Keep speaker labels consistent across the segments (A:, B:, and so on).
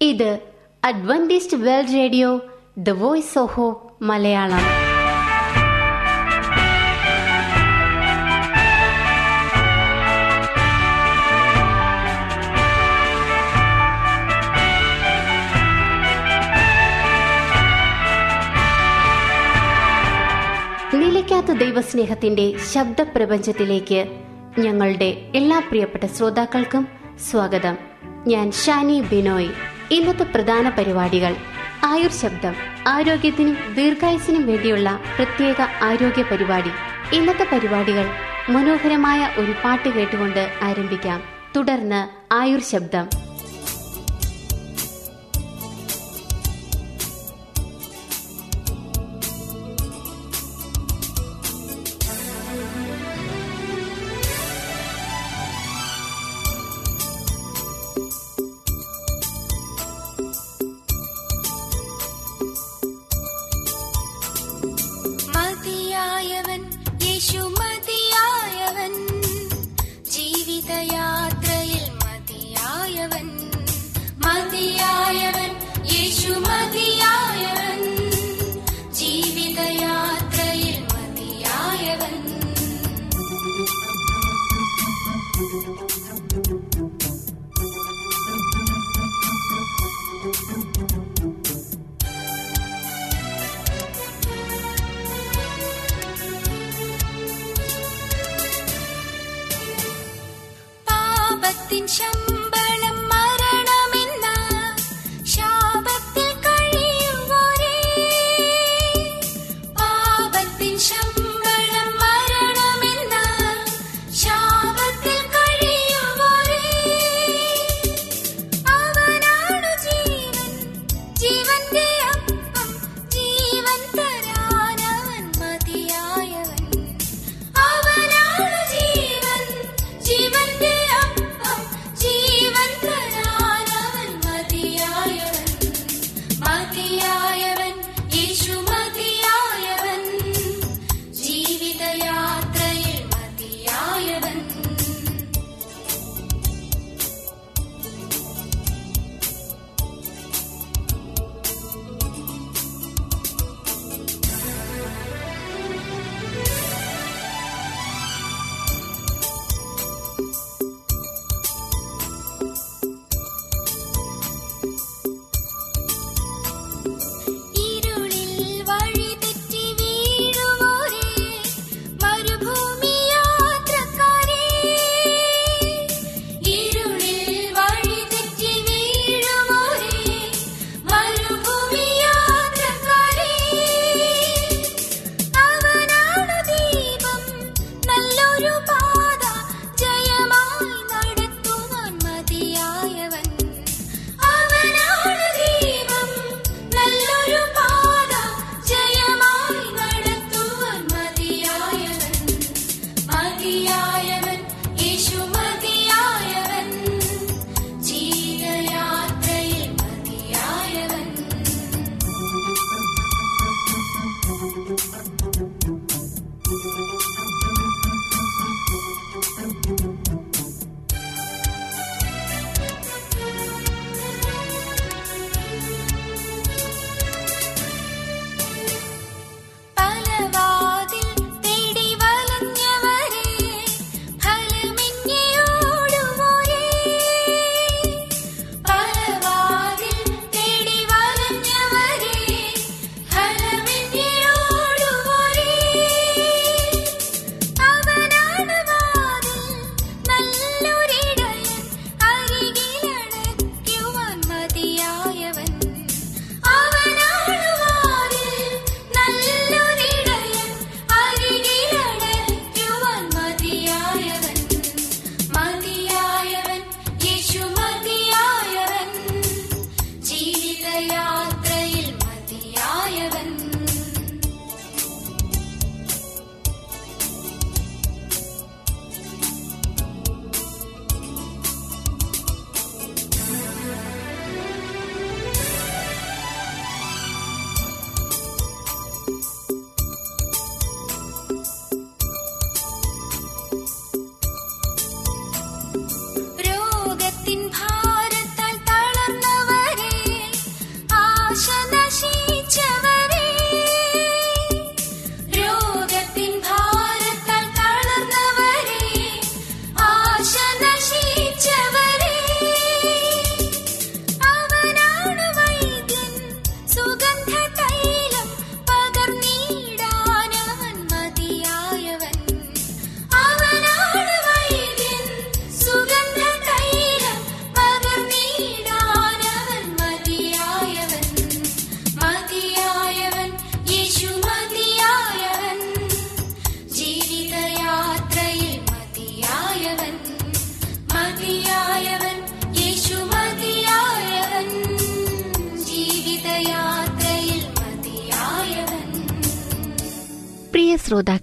A: ഇത് Adventist World Radio the Voice of Hope Malayalam. നിലയ്ക്കാത്ത ദൈവസ്നേഹത്തിന്റെ ശബ്ദപ്രപഞ്ചത്തിലേക്ക് ഞങ്ങളുടെ എല്ലാ പ്രിയപ്പെട്ട ശ്രോതാക്കൾക്കും സ്വാഗതം. ഞാൻ ഷാനി ബിനോയ്. ഇന്നത്തെ പ്രധാന പരിപാടികൾ. ആയുർ ശബ്ദം. ആരോഗ്യത്തിനും ദീർഘായുസിനും വേണ്ടിയുള്ള പ്രത്യേക ആരോഗ്യ പരിപാടി. ഇന്നത്തെ പരിപാടികൾ മനോഹരമായ ഒരു പാട്ട് കേട്ടുകൊണ്ട് ആരംഭിക്കാം. തുടർന്ന് ആയുർ ശബ്ദം.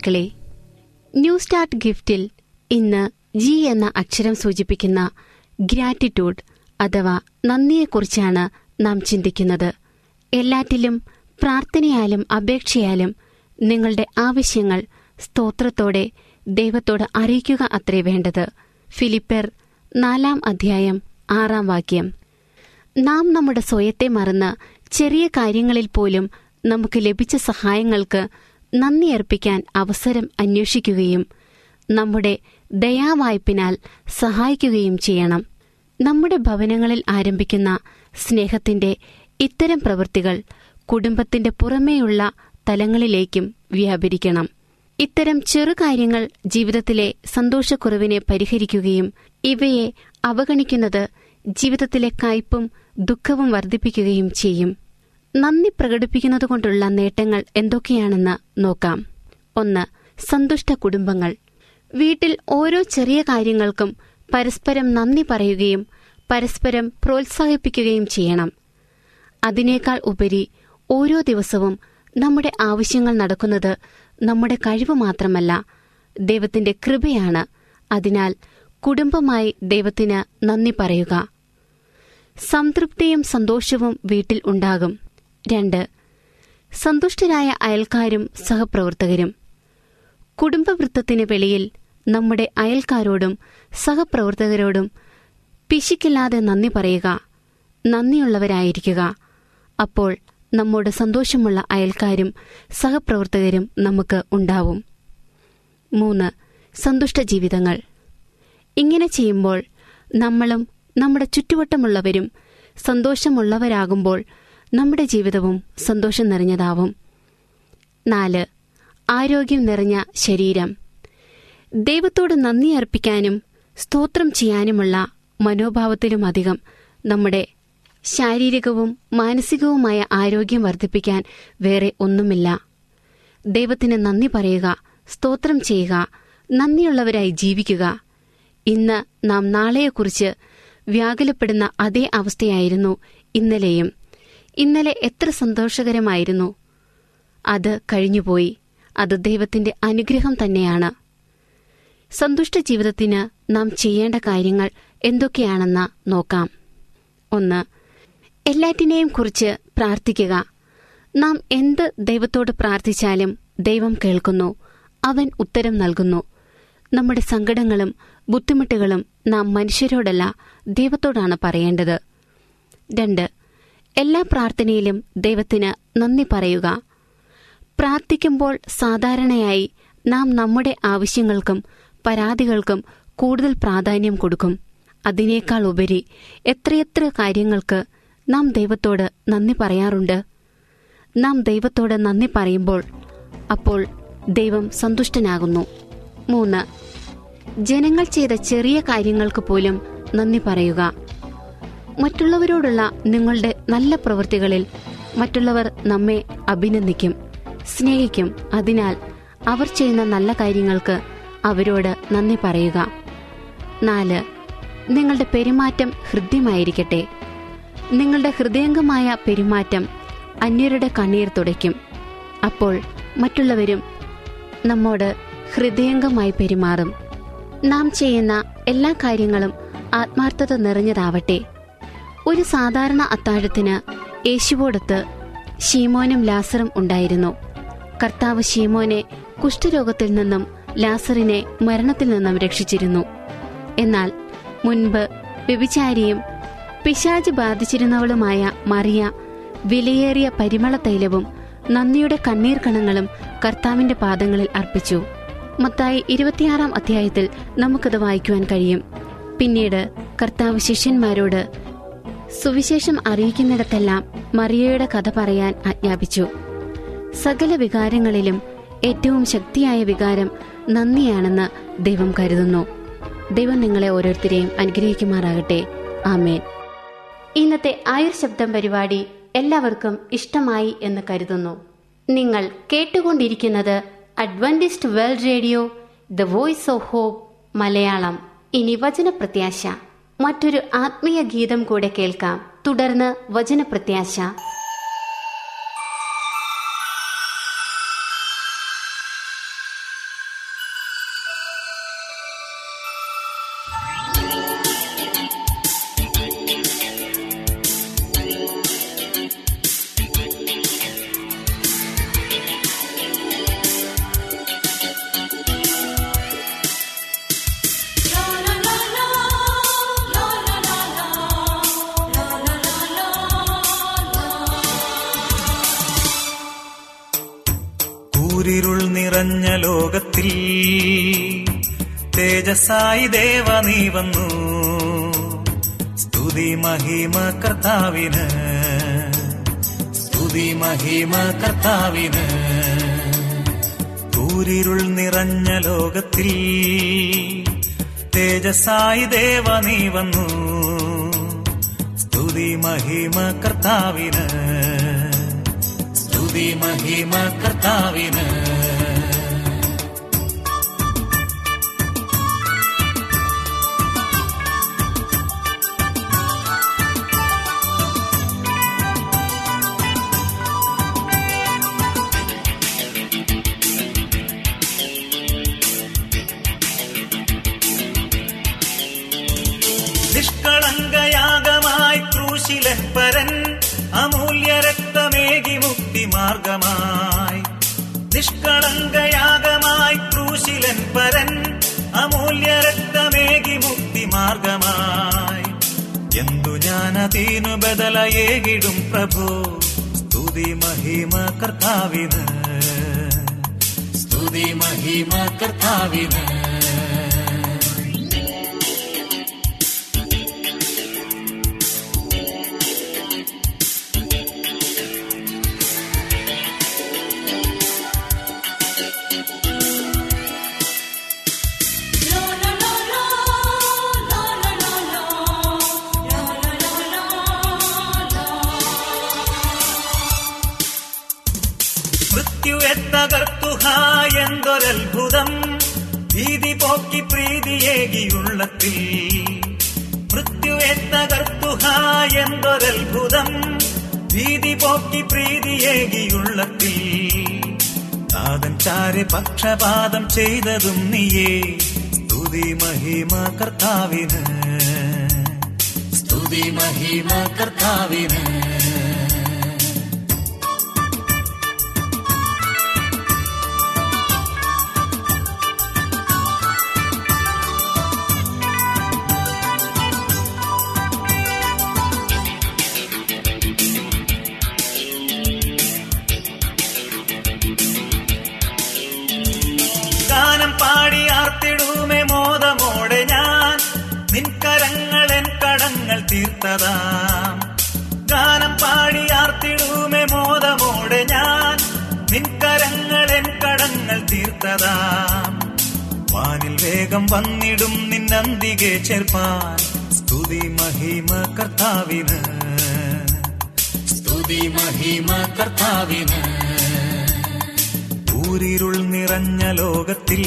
B: ശ്രോതാക്കളെ ന്യൂ സ്റ്റാർട്ട് ഗിഫ്റ്റിൽ ഇന്ന് ജി എന്ന അക്ഷരം സൂചിപ്പിക്കുന്ന ഗ്രാറ്റിറ്റ്യൂഡ് അഥവാ നന്ദിയെക്കുറിച്ചാണ് നാം ചിന്തിക്കുന്നത്. എല്ലാറ്റിലും പ്രാർത്ഥനയാലും അപേക്ഷയാലും നിങ്ങളുടെ ആവശ്യങ്ങൾ സ്തോത്രത്തോടെ ദൈവത്തോട് അറിയിക്കുക അത്രേ വേണ്ടത്. ഫിലിപ്പർ നാലാം അധ്യായം ആറാം വാക്യം. നാം നമ്മുടെ സ്വയത്തെ മറന്ന് ചെറിയ കാര്യങ്ങളിൽ പോലും നമുക്ക് ലഭിച്ച സഹായങ്ങൾക്ക് നന്ദി അർപ്പിക്കാൻ അവസരം അന്വേഷിക്കുകയും നമ്മുടെ ദയാവായ്പിനാൽ സഹായിക്കുകയും ചെയ്യണം. നമ്മുടെ ഭവനങ്ങളിൽ ആരംഭിക്കുന്ന സ്നേഹത്തിന്റെ ഇത്തരം പ്രവൃത്തികൾ കുടുംബത്തിന്റെ പുറമേയുള്ള തലങ്ങളിലേക്കും വ്യാപരിക്കണം. ഇത്തരം ചെറുകാര്യങ്ങൾ ജീവിതത്തിലെ സന്തോഷക്കുറവിനെ പരിഹരിക്കുകയും ഇവയെ അവഗണിക്കുന്നത് ജീവിതത്തിലെ കയ്പും ദുഃഖവും വർദ്ധിപ്പിക്കുകയും ചെയ്യും. നന്ദി പ്രകടിപ്പിക്കുന്നതുകൊണ്ടുള്ള നേട്ടങ്ങൾ എന്തൊക്കെയാണെന്ന് നോക്കാം. ഒന്ന് സന്തുഷ്ട കുടുംബങ്ങൾ. വീട്ടിൽ ഓരോ ചെറിയ കാര്യങ്ങൾക്കും പരസ്പരം നന്ദി പറയുകയും പരസ്പരം പ്രോത്സാഹിപ്പിക്കുകയും ചെയ്യണം. അതിനേക്കാൾ ഉപരി ഓരോ ദിവസവും നമ്മുടെ ആവശ്യങ്ങൾ നടക്കുന്നത് നമ്മുടെ കഴിവ് മാത്രമല്ല ദൈവത്തിന്റെ കൃപയാണ്. അതിനാൽ കുടുംബമായി ദൈവത്തിന് നന്ദി പറയുക. സംതൃപ്തിയും സന്തോഷവും വീട്ടിൽ ഉണ്ടാകും. രണ്ട്. സന്തുഷ്ടരായ അയൽക്കാരും സഹപ്രവർത്തകരും. കുടുംബവൃത്തത്തിന് വെളിയിൽ നമ്മുടെ അയൽക്കാരോടും സഹപ്രവർത്തകരോടും പിശിക്കില്ലാതെ നന്ദി പറയുക നന്ദിയുള്ളവരായിരിക്കുക. അപ്പോൾ നമ്മോട് സന്തോഷമുള്ള അയൽക്കാരും സഹപ്രവർത്തകരും നമുക്ക് ഉണ്ടാവും. മൂന്ന്. സന്തുഷ്ട ജീവിതങ്ങൾ. ഇങ്ങനെ ചെയ്യുമ്പോൾ നമ്മളും നമ്മുടെ ചുറ്റുവട്ടമുള്ളവരും സന്തോഷമുള്ളവരാകുമ്പോൾ നമ്മുടെ ജീവിതവും സന്തോഷം നിറഞ്ഞതാവും. നാല് ആരോഗ്യം നിറഞ്ഞ ശരീരം. ദൈവത്തോട് നന്ദി അർപ്പിക്കാനും സ്തോത്രം ചെയ്യാനുമുള്ള മനോഭാവത്തിലുമധികം നമ്മുടെ ശാരീരികവും മാനസികവുമായ ആരോഗ്യം വർദ്ധിപ്പിക്കാൻ വേറെ ഒന്നുമില്ല. ദൈവത്തിന് നന്ദി പറയുക സ്തോത്രം ചെയ്യുക നന്ദിയുള്ളവരായി ജീവിക്കുക. ഇന്ന് നാം നാളെയെക്കുറിച്ച് വ്യാകുലപ്പെടുന്ന അതേ അവസ്ഥയായിരുന്നു ഇന്നലെയും. ഇന്നലെ എത്ര സന്തോഷകരമായിരുന്നു. അത് കഴിഞ്ഞുപോയി. അത് ദൈവത്തിന്റെ അനുഗ്രഹം തന്നെയാണ്. സന്തുഷ്ട ജീവിതത്തിന് നാം ചെയ്യേണ്ട കാര്യങ്ങൾ എന്തൊക്കെയാണെന്ന് നോക്കാം. ഒന്ന് എല്ലാറ്റിനെയും കുറിച്ച് പ്രാർത്ഥിക്കുക. നാം എന്ത് ദൈവത്തോട് പ്രാർത്ഥിച്ചാലും ദൈവം കേൾക്കുന്നു. അവൻ ഉത്തരം നൽകുന്നു. നമ്മുടെ സങ്കടങ്ങളും ബുദ്ധിമുട്ടുകളും നാം മനുഷ്യരോടല്ല ദൈവത്തോടാണ് പറയേണ്ടത്. രണ്ട് എല്ലാ പ്രാർത്ഥനയിലും ദൈവത്തിന് നന്ദി പറയുക. പ്രാർത്ഥിക്കുമ്പോൾ സാധാരണയായി നാം നമ്മുടെ ആവശ്യങ്ങൾക്കും പരാതികൾക്കും കൂടുതൽ പ്രാധാന്യം കൊടുക്കും. അതിനേക്കാൾ ഉപരി എത്രയെത്ര കാര്യങ്ങൾക്ക് നാം ദൈവത്തോട് നന്ദി പറയാറുണ്ട്. നാം ദൈവത്തോട് നന്ദി പറയുമ്പോൾ അപ്പോൾ ദൈവം സന്തുഷ്ടനാകുന്നു. മൂന്ന്. ജനങ്ങൾ ചെയ്ത ചെറിയ കാര്യങ്ങൾക്ക് പോലും നന്ദി പറയുക. മറ്റുള്ളവരോടുള്ള നിങ്ങളുടെ നല്ല പ്രവൃത്തികളിൽ മറ്റുള്ളവർ നമ്മെ അഭിനന്ദിക്കും സ്നേഹിക്കും. അതിനാൽ അവർ ചെയ്യുന്ന നല്ല കാര്യങ്ങൾക്ക് അവരോട് നന്ദി പറയുക. നാല് നിങ്ങളുടെ പെരുമാറ്റം ഹൃദ്യമായിരിക്കട്ടെ. നിങ്ങളുടെ ഹൃദയംഗമായ പെരുമാറ്റം അന്യരുടെ കണ്ണീർ തുടയ്ക്കും. അപ്പോൾ മറ്റുള്ളവരും നമ്മോട് ഹൃദയംഗമായി പെരുമാറും. നാം ചെയ്യുന്ന എല്ലാ കാര്യങ്ങളും ആത്മാർത്ഥത നിറഞ്ഞതാവട്ടെ. ഒരു സാധാരണ അത്താഴത്തിന് യേശുവോടത്ത് ഷീമോനും ലാസറും ഉണ്ടായിരുന്നു. കർത്താവ് ഷീമോനെ കുഷ്ഠരോഗത്തിൽ നിന്നും ലാസറിനെ മരണത്തിൽ നിന്നും രക്ഷിച്ചിരുന്നു. എന്നാൽ മുൻപ് വ്യഭിചാരിയും പിശാജ് ബാധിച്ചിരുന്നവളുമായ മറിയ വിലയേറിയ പരിമള തൈലവും നന്ദിയുടെ കണ്ണീർ കണങ്ങളും കർത്താവിന്റെ പാദങ്ങളിൽ അർപ്പിച്ചു. മത്തായി ഇരുപത്തിയാറാം അധ്യായത്തിൽ നമുക്കത് വായിക്കുവാൻ കഴിയും. പിന്നീട് കർത്താവ് ശിഷ്യന്മാരോട് സുവിശേഷം അറിയിക്കുന്നിടത്തെല്ലാം മറിയയുടെ കഥ പറയാൻ ആജ്ഞാപിച്ചു. സകല വികാരങ്ങളിലും ഏറ്റവും ശക്തിയായ വികാരം നന്ദിയാണെന്ന് ദൈവം കരുതുന്നു. ദൈവം നിങ്ങളെ ഓരോരുത്തരെയും അനുഗ്രഹിക്കുമാറാകട്ടെ. ആമേൻ. ഇന്നത്തെ ആയുർ ശബ്ദം പരിപാടി എല്ലാവർക്കും ഇഷ്ടമായി എന്ന് കരുതുന്നു. നിങ്ങൾ കേട്ടുകൊണ്ടിരിക്കുന്നത് Adventist World Radio the Voice of Hope Malayalam. ഇനി വചനപ്രത്യാശ. മറ്റൊരു ആത്മീയ ഗീതം കൂടെ കേൾക്കാം. തുടർന്ന് വചനപ്രത്യാശ.
C: ദേവ നീ വന്നു. സ്തുതി മഹിമ കർത്താവിന്. സ്തുതി മഹിമ കർത്താവിന്. കൂരിരുൾ നിറഞ്ഞ ലോകത്തിൽ തേജസായി ദേവ നീ വന്നു. സ്തുതി മഹിമ കർത്താവിന്. സ്തുതി മഹിമ കർത്താവിന്. ഞാനതീനു ബദലയേകിടും പ്രഭു. സ്തുതി മഹിമ കർത്താവിന്. സ്തുതി മഹിമ കർത്താവിന്. പ്രീതിയേകിയുള്ളത്തിൽ മൃത്യുവെ തകർത്തുക എന്തൊരത്ഭുതം ഭീതി. പോക്കി പ്രീതിയേകിയുള്ളത്തിൽ നാദൻ ചാരി പക്ഷപാതം ചെയ്തതും നീയേ. സ്തുതി മഹിമ കർത്താവിന്. സ്തുതി മഹിമ കർത്താവിന്. തീർത്തതാം ഗാനം പാടി ആർത്തിടുമേ മോദമോടെ ഞാൻ. നിൻകരങ്ങൾ എൻ കടങ്ങൾ തീർത്തതാം. വാനിൽ വേഗം വന്നിടും നിന്നന്തികെ ചേർപ്പാൻ സ്തുതി മഹിമ കർത്താവിന്. സ്തുതി മഹിമ കർത്താവിന്. ഊരിരുൾ നിറഞ്ഞ ലോകത്തിൽ.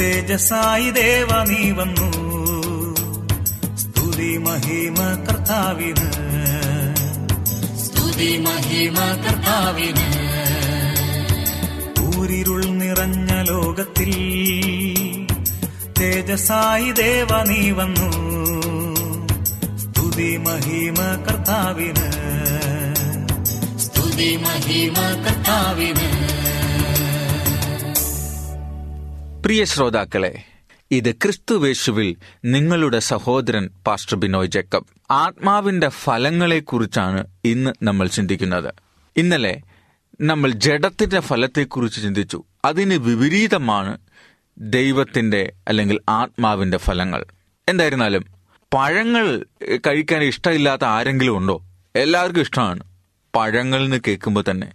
C: തേജസായി ദേവ നീ വന്നു. സ്തുതി മഹിമ കർത്താവിന് സ്തുതി മഹിമ കർത്താവിന് ഊരിരുൾ നിറഞ്ഞ ലോകത്തിൽ തേജസായി ദേവ നീ വന്നു. സ്തുതി മഹിമ കർത്താവിന് സ്തുതി മഹിമ കർത്താവിന്
D: പ്രിയ ശ്രോതാക്കളെ ഇത് ക്രിസ്തുവേശുവിൽ നിങ്ങളുടെ സഹോദരൻ പാസ്റ്റർ ബിനോയ് ജേക്കബ്. ആത്മാവിന്റെ ഫലങ്ങളെക്കുറിച്ചാണ് ഇന്ന് നമ്മൾ ചിന്തിക്കുന്നത്. ഇന്നലെ നമ്മൾ ജഡത്തിന്റെ ഫലത്തെക്കുറിച്ച് ചിന്തിച്ചു. അതിന് വിപരീതമാണ് ദൈവത്തിന്റെ അല്ലെങ്കിൽ ആത്മാവിന്റെ ഫലങ്ങൾ. എന്തായിരുന്നാലും പഴങ്ങൾ കഴിക്കാൻ ഇഷ്ടമില്ലാത്ത ആരെങ്കിലും ഉണ്ടോ? എല്ലാവർക്കും ഇഷ്ടമാണ്. പഴങ്ങൾ എന്ന് കേൾക്കുമ്പോൾ തന്നെ.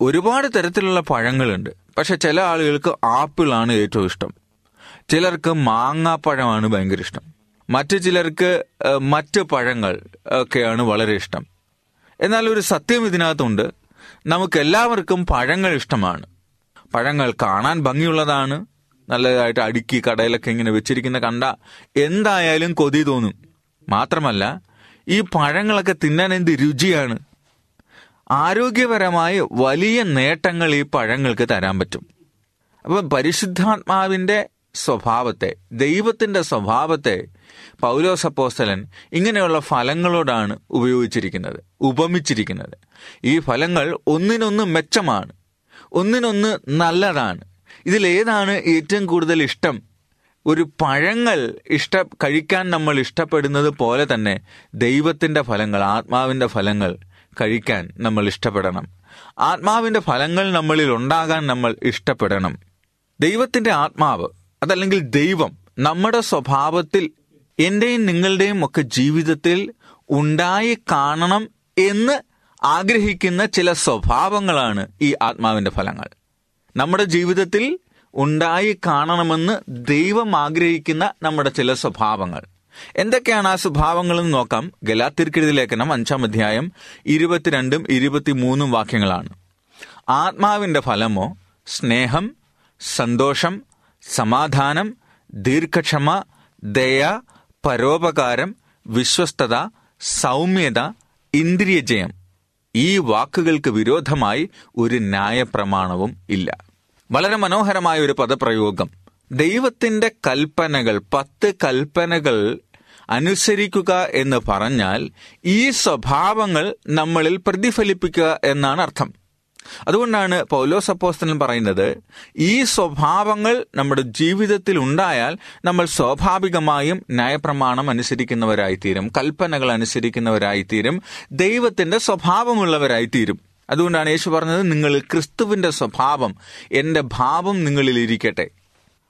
D: ഒരുപാട് തരത്തിലുള്ള പഴങ്ങളുണ്ട്. പക്ഷെ ചില ആളുകൾക്ക് ആപ്പിളാണ് ഏറ്റവും ഇഷ്ടം. ചിലർക്ക് മാങ്ങാപ്പഴമാണ് ഭയങ്കര ഇഷ്ടം. മറ്റു ചിലർക്ക് മറ്റ് പഴങ്ങൾ ഒക്കെയാണ് വളരെ ഇഷ്ടം. എന്നാൽ ഒരു സത്യം ഇതിനകത്തുണ്ട്. നമുക്ക് എല്ലാവർക്കും പഴങ്ങൾ ഇഷ്ടമാണ്. പഴങ്ങൾ കാണാൻ ഭംഗിയുള്ളതാണ്. നല്ലതായിട്ട് അടുക്കി കടയിലൊക്കെ ഇങ്ങനെ വെച്ചിരിക്കുന്ന കണ്ട എന്തായാലും കൊതി തോന്നും. മാത്രമല്ല ഈ പഴങ്ങളൊക്കെ തിന്നാൻ എന്ത് രുചിയാണ്? ആരോഗ്യപരമായി വലിയ നേട്ടങ്ങൾ ഈ പഴങ്ങൾക്ക് തരാൻ പറ്റും. അപ്പം പരിശുദ്ധാത്മാവിന്റെ സ്വഭാവത്തെ ദൈവത്തിന്റെ സ്വഭാവത്തെ പൗലോസ് അപ്പോസ്തലൻ ഇങ്ങനെയുള്ള ഫലങ്ങളോടാണ് ഉപയോഗിച്ചിരിക്കുന്നത് ഉപമിച്ചിരിക്കുന്നത്. ഈ ഫലങ്ങൾ ഒന്നിനൊന്ന് മെച്ചമാണ് ഒന്നിനൊന്ന് നല്ലതാണ്. ഇതിലേതാണ് ഏറ്റവും കൂടുതൽ ഇഷ്ടം? ഒരു പഴങ്ങൾ ഇഷ്ട കഴിക്കാൻ നമ്മൾ ഇഷ്ടപ്പെടുന്നത് പോലെ തന്നെ ദൈവത്തിന്റെ ഫലങ്ങൾ ആത്മാവിന്റെ ഫലങ്ങൾ കഴിക്കാൻ നമ്മൾ ഇഷ്ടപ്പെടണം. ആത്മാവിന്റെ ഫലങ്ങൾ നമ്മളിൽ ഉണ്ടാകാൻ നമ്മൾ ഇഷ്ടപ്പെടണം. ദൈവത്തിന്റെ ആത്മാവ് അതല്ലെങ്കിൽ ദൈവം നമ്മുടെ സ്വഭാവത്തിൽ എന്റെയും നിങ്ങളുടെയും ഒക്കെ ജീവിതത്തിൽ ഉണ്ടായി കാണണം എന്ന് ആഗ്രഹിക്കുന്ന ചില സ്വഭാവങ്ങളാണ് ഈ ആത്മാവിന്റെ ഫലങ്ങൾ. നമ്മുടെ ജീവിതത്തിൽ ഉണ്ടായി കാണണമെന്ന് ദൈവം ആഗ്രഹിക്കുന്ന നമ്മുടെ ചില സ്വഭാവങ്ങൾ. എന്തൊക്കെയാണ് ആ സ്വഭാവങ്ങളെന്ന് നോക്കാം. ഗലാത്തിർക്കെഴുതി ലേഖനം അഞ്ചാം അധ്യായം ഇരുപത്തിരണ്ടും ഇരുപത്തിമൂന്നും വാക്യങ്ങളാണ്. ആത്മാവിന്റെ ഫലമോ സ്നേഹം സന്തോഷം സമാധാനം ദീർഘക്ഷമ ദയ പരോപകാരം വിശ്വസ്തത സൗമ്യത ഇന്ദ്രിയജയം. ഈ വാക്കുകൾക്ക് വിരോധമായി ഒരു ന്യായപ്രമാണവും ഇല്ല. വളരെ മനോഹരമായ ഒരു പദപ്രയോഗം. ദൈവത്തിന്റെ കൽപ്പനകൾ പത്ത് കൽപ്പനകൾ അനുസരിക്കുക എന്ന് പറഞ്ഞാൽ ഈ സ്വഭാവങ്ങൾ നമ്മളിൽ പ്രതിഫലിപ്പിക്കുക എന്നാണ് അർത്ഥം. അതുകൊണ്ടാണ് പൗലോസ് അപ്പോസ്തലൻ പറയുന്നത് ഈ സ്വഭാവങ്ങൾ നമ്മുടെ ജീവിതത്തിൽ ഉണ്ടായാൽ നമ്മൾ സ്വാഭാവികമായും ന്യായപ്രമാണം അനുസരിക്കുന്നവരായിത്തീരും കൽപ്പനകൾ അനുസരിക്കുന്നവരായിത്തീരും ദൈവത്തിന്റെ സ്വഭാവമുള്ളവരായിത്തീരും. അതുകൊണ്ടാണ് യേശു പറഞ്ഞത് നിങ്ങൾ ക്രിസ്തുവിന്റെ സ്വഭാവം എന്റെ ഭാവം നിങ്ങളിൽ ഇരിക്കട്ടെ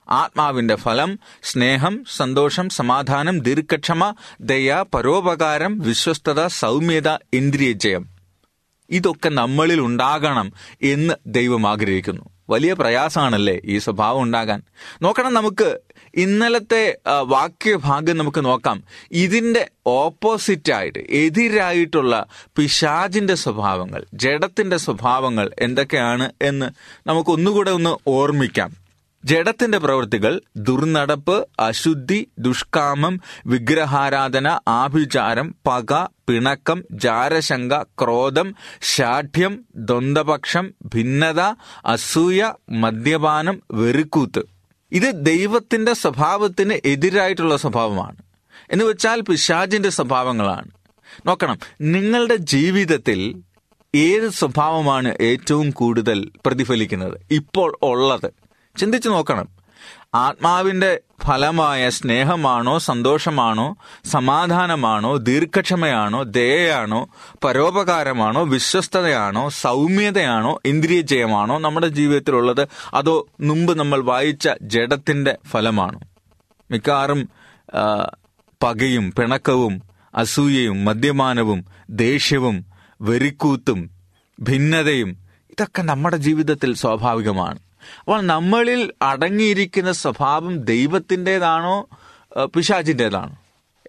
D: ആത്മാവിന്റെ ഫലം സ്നേഹം സന്തോഷം സമാധാനം ദീർഘക്ഷമ ദയ പരോപകാരം വിശ്വസ്തത സൗമ്യത ഇന്ദ്രിയജയം. ഇതൊക്കെ നമ്മളിൽ ഉണ്ടാകണം എന്ന് ദൈവം ആഗ്രഹിക്കുന്നു. വലിയ പ്രയാസമാണല്ലേ ഈ സ്വഭാവം ഉണ്ടാകാൻ? നോക്കണം നമുക്ക് ഇന്നലത്തെ വാക്യഭാഗം നമുക്ക് നോക്കാം. ഇതിന്റെ ഓപ്പോസിറ്റായിട്ട് എതിരായിട്ടുള്ള പിശാജിന്റെ സ്വഭാവങ്ങൾ ജഡത്തിന്റെ സ്വഭാവങ്ങൾ എന്തൊക്കെയാണ് എന്ന് നമുക്ക് ഒന്നുകൂടെ ഒന്ന് ഓർമ്മിക്കാം. ജഡത്തിന്റെ പ്രവൃത്തികൾ ദുർനടപ്പ് അശുദ്ധി ദുഷ്കാമം വിഗ്രഹാരാധന ആഭിചാരം പക പിണക്കം ജാരശങ്ക ക്രോധം ശാഠ്യം ദ്വന്ദ്പക്ഷം ഭിന്നത അസൂയ മദ്യപാനം വെറുക്കൂത്ത്. ഇത് ദൈവത്തിന്റെ സ്വഭാവത്തിന് എതിരായിട്ടുള്ള സ്വഭാവമാണ്. എന്ന് വെച്ചാൽ പിശാജിന്റെ സ്വഭാവങ്ങളാണ്. നോക്കണം നിങ്ങളുടെ ജീവിതത്തിൽ ഏത് സ്വഭാവമാണ് ഏറ്റവും കൂടുതൽ പ്രതിഫലിക്കുന്നത്? ഇപ്പോൾ ഉള്ളത്. ചിന്തിച്ചു നോക്കണം. ആത്മാവിന്റെ ഫലമായ സ്നേഹമാണോ സന്തോഷമാണോ സമാധാനമാണോ ദീർഘക്ഷമയാണോ ദയയാണോ പരോപകാരമാണോ വിശ്വസ്തതയാണോ സൗമ്യതയാണോ ഇന്ദ്രിയജയമാണോ നമ്മുടെ ജീവിതത്തിലുള്ളത്? അതോ മുമ്പ് നമ്മൾ വായിച്ച ജഡത്തിന്റെ ഫലമാണോ? മിക്കവാറും പകയും പിണക്കവും അസൂയയും മദ്യപാനവും ദേഷ്യവും വെറിക്കൂത്തും ഭിന്നതയും ഇതൊക്കെ നമ്മുടെ ജീവിതത്തിൽ സ്വാഭാവികമാണ്. അപ്പോൾ നമ്മളിൽ അടങ്ങിയിരിക്കുന്ന സ്വഭാവം ദൈവത്തിന്റെതാണോ പിശാചിന്റെതാണോ?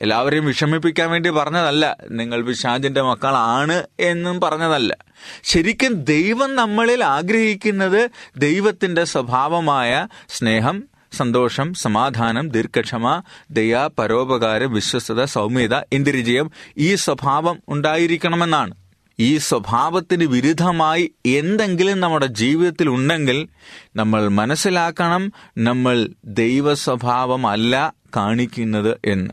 D: എല്ലാവരെയും വിഷമിപ്പിക്കാൻ വേണ്ടി പറഞ്ഞതല്ല നിങ്ങൾ പിശാചിന്റെ മക്കളാണ് എന്നും പറഞ്ഞതല്ല. ശരിക്കും ദൈവം നമ്മളിൽ ആഗ്രഹിക്കുന്നത് ദൈവത്തിന്റെ സ്വഭാവമായ സ്നേഹം സന്തോഷം സമാധാനം ദീർഘക്ഷമ ദയ പരോപകാരം വിശ്വസ്തത സൗമ്യത ഇന്ദ്രിജയം ഈ സ്വഭാവം ഉണ്ടായിരിക്കണമെന്നാണ്. ഈ സ്വഭാവത്തിന് വിരുദ്ധമായി എന്തെങ്കിലും നമ്മുടെ ജീവിതത്തിൽ ഉണ്ടെങ്കിൽ നമ്മൾ മനസ്സിലാക്കണം നമ്മൾ ദൈവ സ്വഭാവമല്ല കാണിക്കുന്നത് എന്ന്.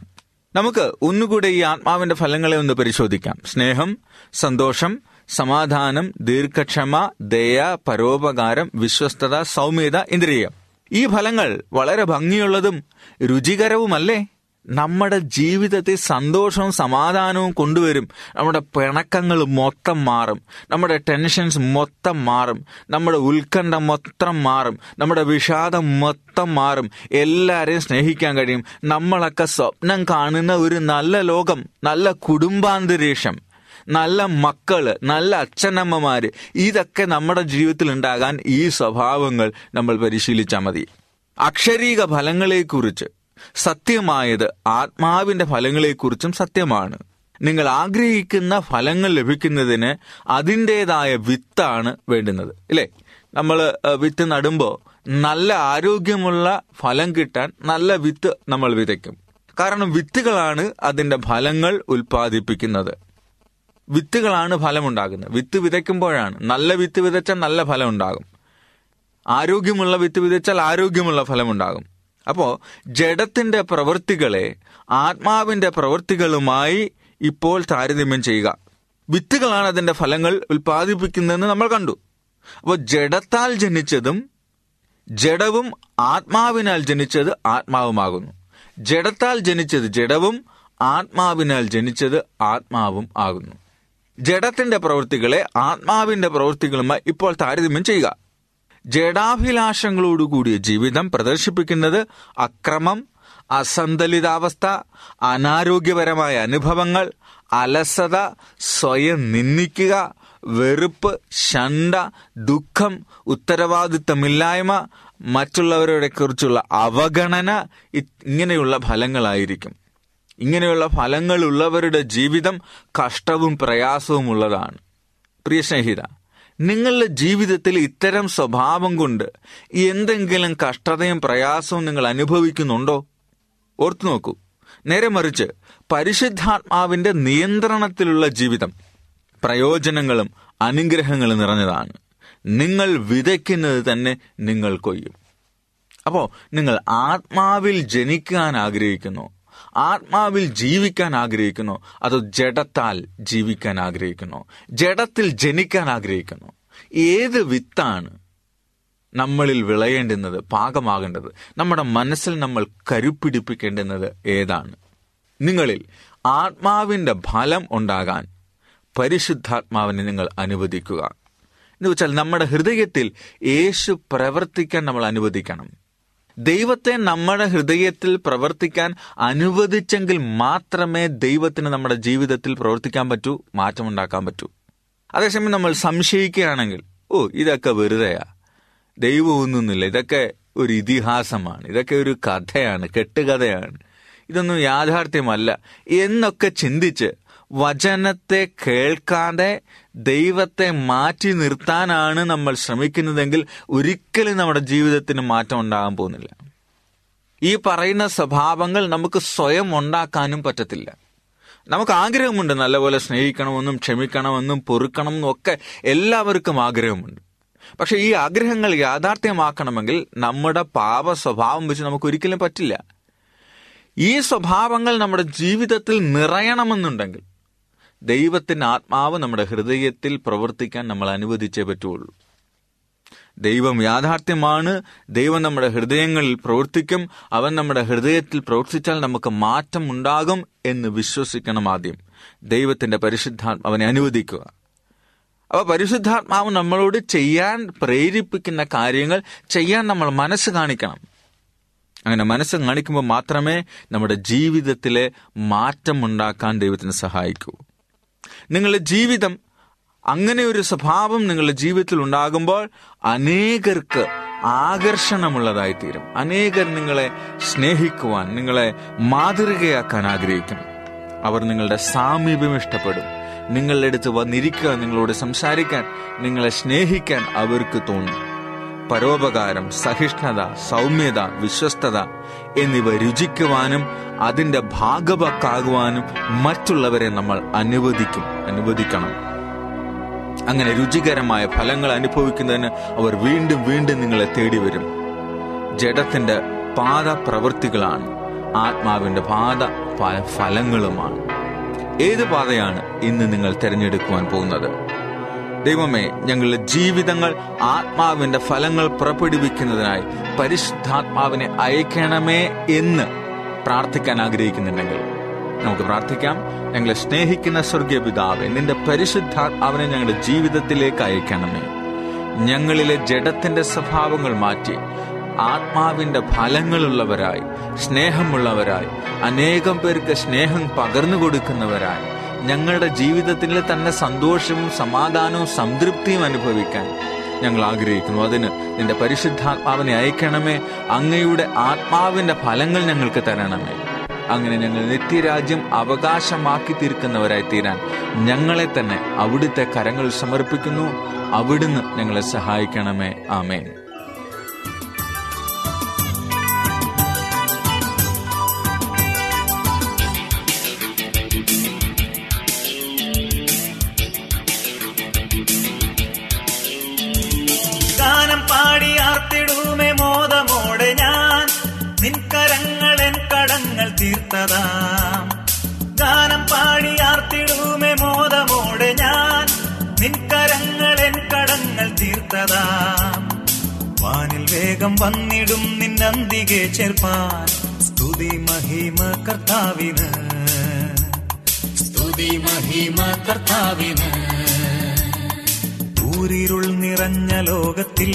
D: നമുക്ക് ഒന്നുകൂടെ ഈ ആത്മാവിന്റെ ഫലങ്ങളെ ഒന്ന് പരിശോധിക്കാം. സ്നേഹം സന്തോഷം സമാധാനം ദീർഘക്ഷമ ദയ പരോപകാരം വിശ്വസ്തത സൗമ്യത ഇന്ദ്രിയം. ഈ ഫലങ്ങൾ വളരെ ഭംഗിയുള്ളതും രുചികരവുമല്ലേ? നമ്മുടെ ജീവിതത്തിൽ സന്തോഷവും സമാധാനവും കൊണ്ടുവരും. നമ്മുടെ പിണക്കങ്ങൾ മൊത്തം മാറും. നമ്മുടെ ടെൻഷൻസ് മൊത്തം മാറും. നമ്മുടെ ഉത്കണ്ഠ മൊത്തം മാറും. നമ്മുടെ വിഷാദം മൊത്തം മാറും. എല്ലാവരെയും സ്നേഹിക്കാൻ കഴിയും. നമ്മളൊക്കെ സ്വപ്നം കാണുന്ന ഒരു നല്ല ലോകം നല്ല കുടുംബാന്തരീക്ഷം നല്ല മക്കൾ നല്ല അച്ഛനമ്മമാര് ഇതൊക്കെ നമ്മുടെ ജീവിതത്തിൽ ഉണ്ടാകാൻ ഈ സ്വഭാവങ്ങൾ നമ്മൾ പരിശീലിച്ചാൽ മതി. അക്ഷരീക ഫലങ്ങളെക്കുറിച്ച് സത്യമായത് ആത്മാവിന്റെ ഫലങ്ങളെക്കുറിച്ചും സത്യമാണ്. നിങ്ങൾ ആഗ്രഹിക്കുന്ന ഫലങ്ങൾ ലഭിക്കുന്നതിന് അതിന്റെതായ വിത്താണ് വേണ്ടുന്നത് ഇല്ലേ? നമ്മൾ വിത്ത് നടുമ്പോൾ നല്ല ആരോഗ്യമുള്ള ഫലം കിട്ടാൻ നല്ല വിത്ത് നമ്മൾ വിതയ്ക്കും. കാരണം വിത്തുകളാണ് അതിന്റെ ഫലങ്ങൾ ഉൽപ്പാദിപ്പിക്കുന്നത്. വിത്തുകളാണ് ഫലമുണ്ടാകുന്നത്. വിത്ത് വിതയ്ക്കുമ്പോഴാണ് നല്ല വിത്ത് വിതച്ചാൽ നല്ല ഫലം ഉണ്ടാകും ആരോഗ്യമുള്ള വിത്ത് വിതച്ചാൽ ആരോഗ്യമുള്ള ഫലമുണ്ടാകും. അപ്പോൾ ജഡത്തിന്റെ പ്രവൃത്തികളെ ആത്മാവിന്റെ പ്രവൃത്തികളുമായി ഇപ്പോൾ താരതമ്യം ചെയ്യുക. വിത്തുകളാണ് അതിന്റെ ഫലങ്ങൾ ഉൽപ്പാദിപ്പിക്കുന്നതെന്ന് നമ്മൾ കണ്ടു. അപ്പോൾ ജഡത്താൽ ജനിച്ചതും ജഡവും ആത്മാവിനാൽ ജനിച്ചത് ആത്മാവുമാകുന്നു. ജഡത്താൽ ജനിച്ചത് ജഡവും ആത്മാവിനാൽ ജനിച്ചത് ആത്മാവും ആകുന്നു. ജഡത്തിന്റെ പ്രവൃത്തികളെ ആത്മാവിന്റെ പ്രവൃത്തികളുമായി ഇപ്പോൾ താരതമ്യം ചെയ്യുക. ജഡാഭിലാഷങ്ങളോടുകൂടിയ ജീവിതം പ്രദർശിപ്പിക്കുന്നത് അക്രമം അസന്തുലിതാവസ്ഥ അനാരോഗ്യപരമായ അനുഭവങ്ങൾ അലസത സ്വയം നിന്ദിക്കുക വെറുപ്പ് ശണ്ട ദുഃഖം ഉത്തരവാദിത്തമില്ലായ്മ മറ്റുള്ളവരെ കുറിച്ചുള്ള അവഗണന ഇങ്ങനെയുള്ള ഫലങ്ങളായിരിക്കും. ഇങ്ങനെയുള്ള ഫലങ്ങളുള്ളവരുടെ ജീവിതം കഷ്ടവും പ്രയാസവും ഉള്ളതാണ് പ്രിയ സ്നേഹിത നിങ്ങളുടെ ജീവിതത്തിൽ ഇത്തരം സ്വഭാവം കൊണ്ട് എന്തെങ്കിലും കഷ്ടതയും പ്രയാസവും നിങ്ങൾ അനുഭവിക്കുന്നുണ്ടോ? ഓർത്തു നോക്കൂ. നേരെ മറിച്ച് പരിശുദ്ധാത്മാവിന്റെ നിയന്ത്രണത്തിലുള്ള ജീവിതം പ്രയോജനങ്ങളും അനുഗ്രഹങ്ങളും നിറഞ്ഞതാണ്. നിങ്ങൾ വിതയ്ക്കുന്നത് തന്നെ നിങ്ങൾ കൊയ്യും. അപ്പോൾ നിങ്ങൾ ആത്മാവിൽ ജനിക്കാൻ ആഗ്രഹിക്കുന്നു. ആത്മാവിൽ ജീവിക്കാൻ ആഗ്രഹിക്കുന്നു. അതോ ജഡത്താൽ ജീവിക്കാൻ ആഗ്രഹിക്കുന്നു. ജഡത്തിൽ ജനിക്കാൻ ആഗ്രഹിക്കുന്നു. ഏത് വിത്താണ് നമ്മളിൽ വിളയേണ്ടുന്നത് പാകമാകേണ്ടത്? നമ്മുടെ മനസ്സിൽ നമ്മൾ കരുപ്പിടിപ്പിക്കേണ്ടുന്നത് ഏതാണ്? നിങ്ങളിൽ ആത്മാവിന്റെ ഫലം ഉണ്ടാകാൻ പരിശുദ്ധാത്മാവിനെ നിങ്ങൾ അനുവദിക്കുക. എന്ന് വെച്ചാൽ നമ്മുടെ ഹൃദയത്തിൽ യേശു പ്രവർത്തിക്കാൻ നമ്മൾ അനുവദിക്കണം. ദൈവത്തെ നമ്മുടെ ഹൃദയത്തിൽ പ്രവർത്തിക്കാൻ അനുവദിച്ചെങ്കിൽ മാത്രമേ ദൈവത്തിന് നമ്മുടെ ജീവിതത്തിൽ പ്രവർത്തിക്കാൻ പറ്റൂ മാറ്റമുണ്ടാക്കാൻ പറ്റൂ. അതേസമയം നമ്മൾ സംശയിക്കുകയാണെങ്കിൽ ഓ ഇതൊക്കെ വെറുതെയാ. ദൈവമൊന്നുമില്ല ഇതൊക്കെ ഒരു ഇതിഹാസമാണ്. ഇതൊക്കെ ഒരു കഥയാണ് കെട്ടുകഥയാണ്. ഇതൊന്നും യാഥാർത്ഥ്യമല്ല. എന്നൊക്കെ ചിന്തിച്ച് വചനത്തെ കേൾക്കാതെ ദൈവത്തെ മാറ്റി നിർത്താനാണ് നമ്മൾ ശ്രമിക്കുന്നതെങ്കിൽ ഒരിക്കലും നമ്മുടെ ജീവിതത്തിന് മാറ്റം ഉണ്ടാകാൻ പോകുന്നില്ല. ഈ പറയുന്ന സ്വഭാവങ്ങൾ നമുക്ക് സ്വയം ഉണ്ടാക്കാനും പറ്റത്തില്ല. നമുക്ക് ആഗ്രഹമുണ്ട് നല്ലപോലെ സ്നേഹിക്കണമെന്നും ക്ഷമിക്കണമെന്നും പൊറുക്കണമെന്നും ഒക്കെ എല്ലാവർക്കും ആഗ്രഹമുണ്ട്. പക്ഷെ ഈ ആഗ്രഹങ്ങൾ യാഥാർത്ഥ്യമാക്കണമെങ്കിൽ നമ്മുടെ പാപ സ്വഭാവം വെച്ച് നമുക്ക് ഒരിക്കലും പറ്റില്ല. ഈ സ്വഭാവങ്ങൾ നമ്മുടെ ജീവിതത്തിൽ നിറയണമെന്നുണ്ടെങ്കിൽ ദൈവത്തിന്റെ ആത്മാവ് നമ്മുടെ ഹൃദയത്തിൽ പ്രവർത്തിക്കാൻ നമ്മൾ അനുവദിച്ചേ പറ്റുള്ളൂ. ദൈവം യാഥാർത്ഥ്യമാണ്. ദൈവം നമ്മുടെ ഹൃദയങ്ങളിൽ പ്രവർത്തിക്കും. അവൻ നമ്മുടെ ഹൃദയത്തിൽ പ്രവർത്തിച്ചാൽ നമുക്ക് മാറ്റം ഉണ്ടാകും എന്ന് വിശ്വസിക്കണം ആദ്യം. ദൈവത്തിന്റെ പരിശുദ്ധാത്മ അവനെ അനുവദിക്കുക. അപ്പൊ പരിശുദ്ധാത്മാവ് നമ്മളോട് ചെയ്യാൻ പ്രേരിപ്പിക്കുന്ന കാര്യങ്ങൾ ചെയ്യാൻ നമ്മൾ മനസ്സ് കാണിക്കണം. അങ്ങനെ മനസ്സ് കാണിക്കുമ്പോൾ മാത്രമേ നമ്മുടെ ജീവിതത്തിലെ മാറ്റം ഉണ്ടാക്കാൻ ദൈവത്തിന് സഹായിക്കൂ. നിങ്ങളുടെ ജീവിതം അങ്ങനെ ഒരു സ്വഭാവം നിങ്ങളുടെ ജീവിതത്തിൽ ഉണ്ടാകുമ്പോൾ അനേകർക്ക് ആകർഷണമുള്ളതായി തീരും അനേകർ നിങ്ങളെ സ്നേഹിക്കുവാൻ നിങ്ങളെ മാതൃകയാക്കാൻ ആഗ്രഹിക്കും. അവർ നിങ്ങളുടെ സാമീപ്യം ഇഷ്ടപ്പെടും. നിങ്ങളുടെ അടുത്ത് വന്നിരിക്കുക നിങ്ങളോട് സംസാരിക്കാൻ നിങ്ങളെ സ്നേഹിക്കാൻ അവർക്ക് തോന്നും. പരോപകാരം സഹിഷ്ണുത സൗമ്യത വിശ്വസ്തത എന്നിവ രുചിക്കുവാനും അതിന്റെ ഭാഗവക്കാകുവാനും മറ്റുള്ളവരെ നമ്മൾ അനുവദിക്കും. അനുവദിക്കണം. അങ്ങനെ രുചികരമായ ഫലങ്ങൾ അനുഭവിക്കുന്നതിന് അവർ വീണ്ടും വീണ്ടും നിങ്ങളെ തേടി വരും ജഡത്തിന്റെ പാത പ്രവൃത്തികളാണ് ആത്മാവിന്റെ പാത ഫലങ്ങളുമാണ്. ഏത് പാതയാണ് ഇന്ന് നിങ്ങൾ തിരഞ്ഞെടുക്കുവാൻ പോകുന്നത്? ദൈവമേ ഞങ്ങളുടെ ജീവിതങ്ങൾ ആത്മാവിന്റെ ഫലങ്ങൾ പുറപ്പെടുവിക്കുന്നതിനായി പരിശുദ്ധാത്മാവിനെ അയക്കണമേ എന്ന് പ്രാർത്ഥിക്കാൻ ആഗ്രഹിക്കുന്നുണ്ടെങ്കിൽ നമുക്ക് പ്രാർത്ഥിക്കാം. ഞങ്ങളെ സ്നേഹിക്കുന്ന സ്വർഗീയ പിതാവെ നിന്റെ പരിശുദ്ധാത്മാവിനെ ഞങ്ങളുടെ ജീവിതത്തിലേക്ക് അയക്കണമേ. ഞങ്ങളിലെ ജഡത്തിന്റെ സ്വഭാവങ്ങൾ മാറ്റി ആത്മാവിന്റെ ഫലങ്ങളുള്ളവരായി സ്നേഹമുള്ളവരായി അനേകം പേർക്ക് സ്നേഹം പകർന്നു കൊടുക്കുന്നവരായി ഞങ്ങളുടെ ജീവിതത്തിൽ തന്നെ സന്തോഷവും സമാധാനവും സംതൃപ്തിയും അനുഭവിക്കാൻ ഞങ്ങൾ ആഗ്രഹിക്കുന്നു. അതിന് നിന്റെ പരിശുദ്ധാത്മാവിനെ അയക്കണമേ. അങ്ങയുടെ ആത്മാവിന്റെ ഫലങ്ങൾ ഞങ്ങൾക്ക് തരണമേ. അങ്ങനെ ഞങ്ങൾ നിത്യരാജ്യം അവകാശമാക്കി തീർക്കുന്നവരായി തീരാൻ ഞങ്ങളെ തന്നെ അവിടുത്തെ കരങ്ങൾ സമർപ്പിക്കുന്നു. അവിടുന്ന് ഞങ്ങളെ സഹായിക്കണമേ. ആമേൻ.
C: വേഗം വന്നിടും നിന്നന്തികെ ചേർപ്പാൻ. സ്തുതി മഹിമ കർത്താവിന്. സ്തുതി മഹിമ കർത്താവിന്. ഊരിരുൾ നിറഞ്ഞ ലോകത്തിൽ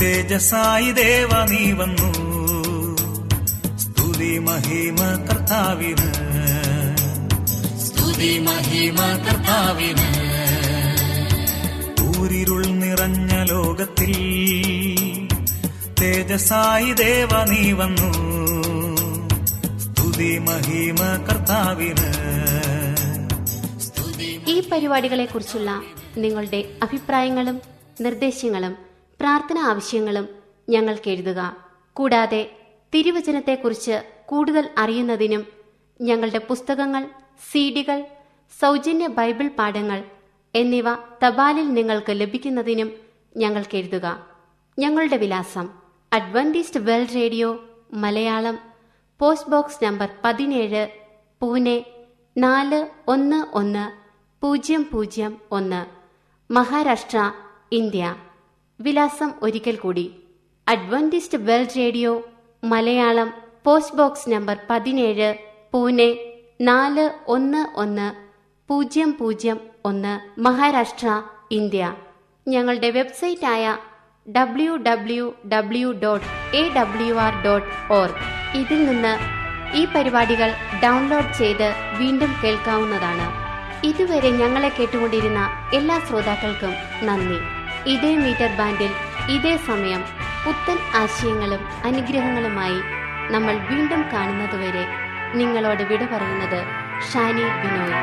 C: തേജസായി ദേവ നീ വന്നു. സ്തുതി മഹിമ കർത്താവിന്. സ്തുതി മഹിമ കർത്താവിന്. ഊരിരുൾ നിറഞ്ഞ ലോകത്തിൽ തേജസായി ദേവ നീ വന്നു. സ്തുതി മഹിമ കർത്താവിന്.
B: ഈ പരിപാടികളെ കുറിച്ചുള്ള നിങ്ങളുടെ അഭിപ്രായങ്ങളും നിർദ്ദേശങ്ങളും പ്രാർത്ഥന ആവശ്യങ്ങളും ഞങ്ങൾക്ക് എഴുതുക. കൂടാതെ തിരുവചനത്തെക്കുറിച്ച് കൂടുതൽ അറിയുന്നതിനും ഞങ്ങളുടെ പുസ്തകങ്ങൾ സീഡികൾ സൗജന്യ ബൈബിൾ പാഠങ്ങൾ എന്നിവ തപാലിൽ നിങ്ങൾക്ക് ലഭിക്കുന്നതിനും ഞങ്ങൾക്ക് എഴുതുക. ഞങ്ങളുടെ വിലാസം Adventist World Radio Malayalam post box number പതിനേഴ് പൂനെ നാല് ഒന്ന് ഒന്ന് പൂജ്യം പൂജ്യം ഒന്ന്. മഹാരാഷ്ട്ര ഇന്ത്യ. വിലാസം ഒരിക്കൽ കൂടി. Adventist World Radio Malayalam post box number പതിനേഴ് പൂനെ നാല് ഒന്ന് ഒന്ന് പൂജ്യം പൂജ്യം ഒന്ന്. മഹാരാഷ്ട്ര ഇന്ത്യ. ഞങ്ങളുടെ വെബ്സൈറ്റായ W W W dot A W R dot org ഇതിൽ നിന്ന് ഈ പരിപാടികൾ ഡൗൺലോഡ് ചെയ്ത് വീണ്ടും കേൾക്കാവുന്നതാണ്. ഇതുവരെ ഞങ്ങളെ കേട്ടുകൊണ്ടിരുന്ന എല്ലാ ശ്രോതാക്കൾക്കും നന്ദി. ഇതേ മീറ്റർ ബാൻഡിൽ ഇതേ സമയം പുത്തൻ ആശയങ്ങളും അനുഗ്രഹങ്ങളുമായി നമ്മൾ വീണ്ടും കാണുന്നതുവരെ നിങ്ങളോട് വിട പറയുന്നത് ഷാനി ബിനോയ്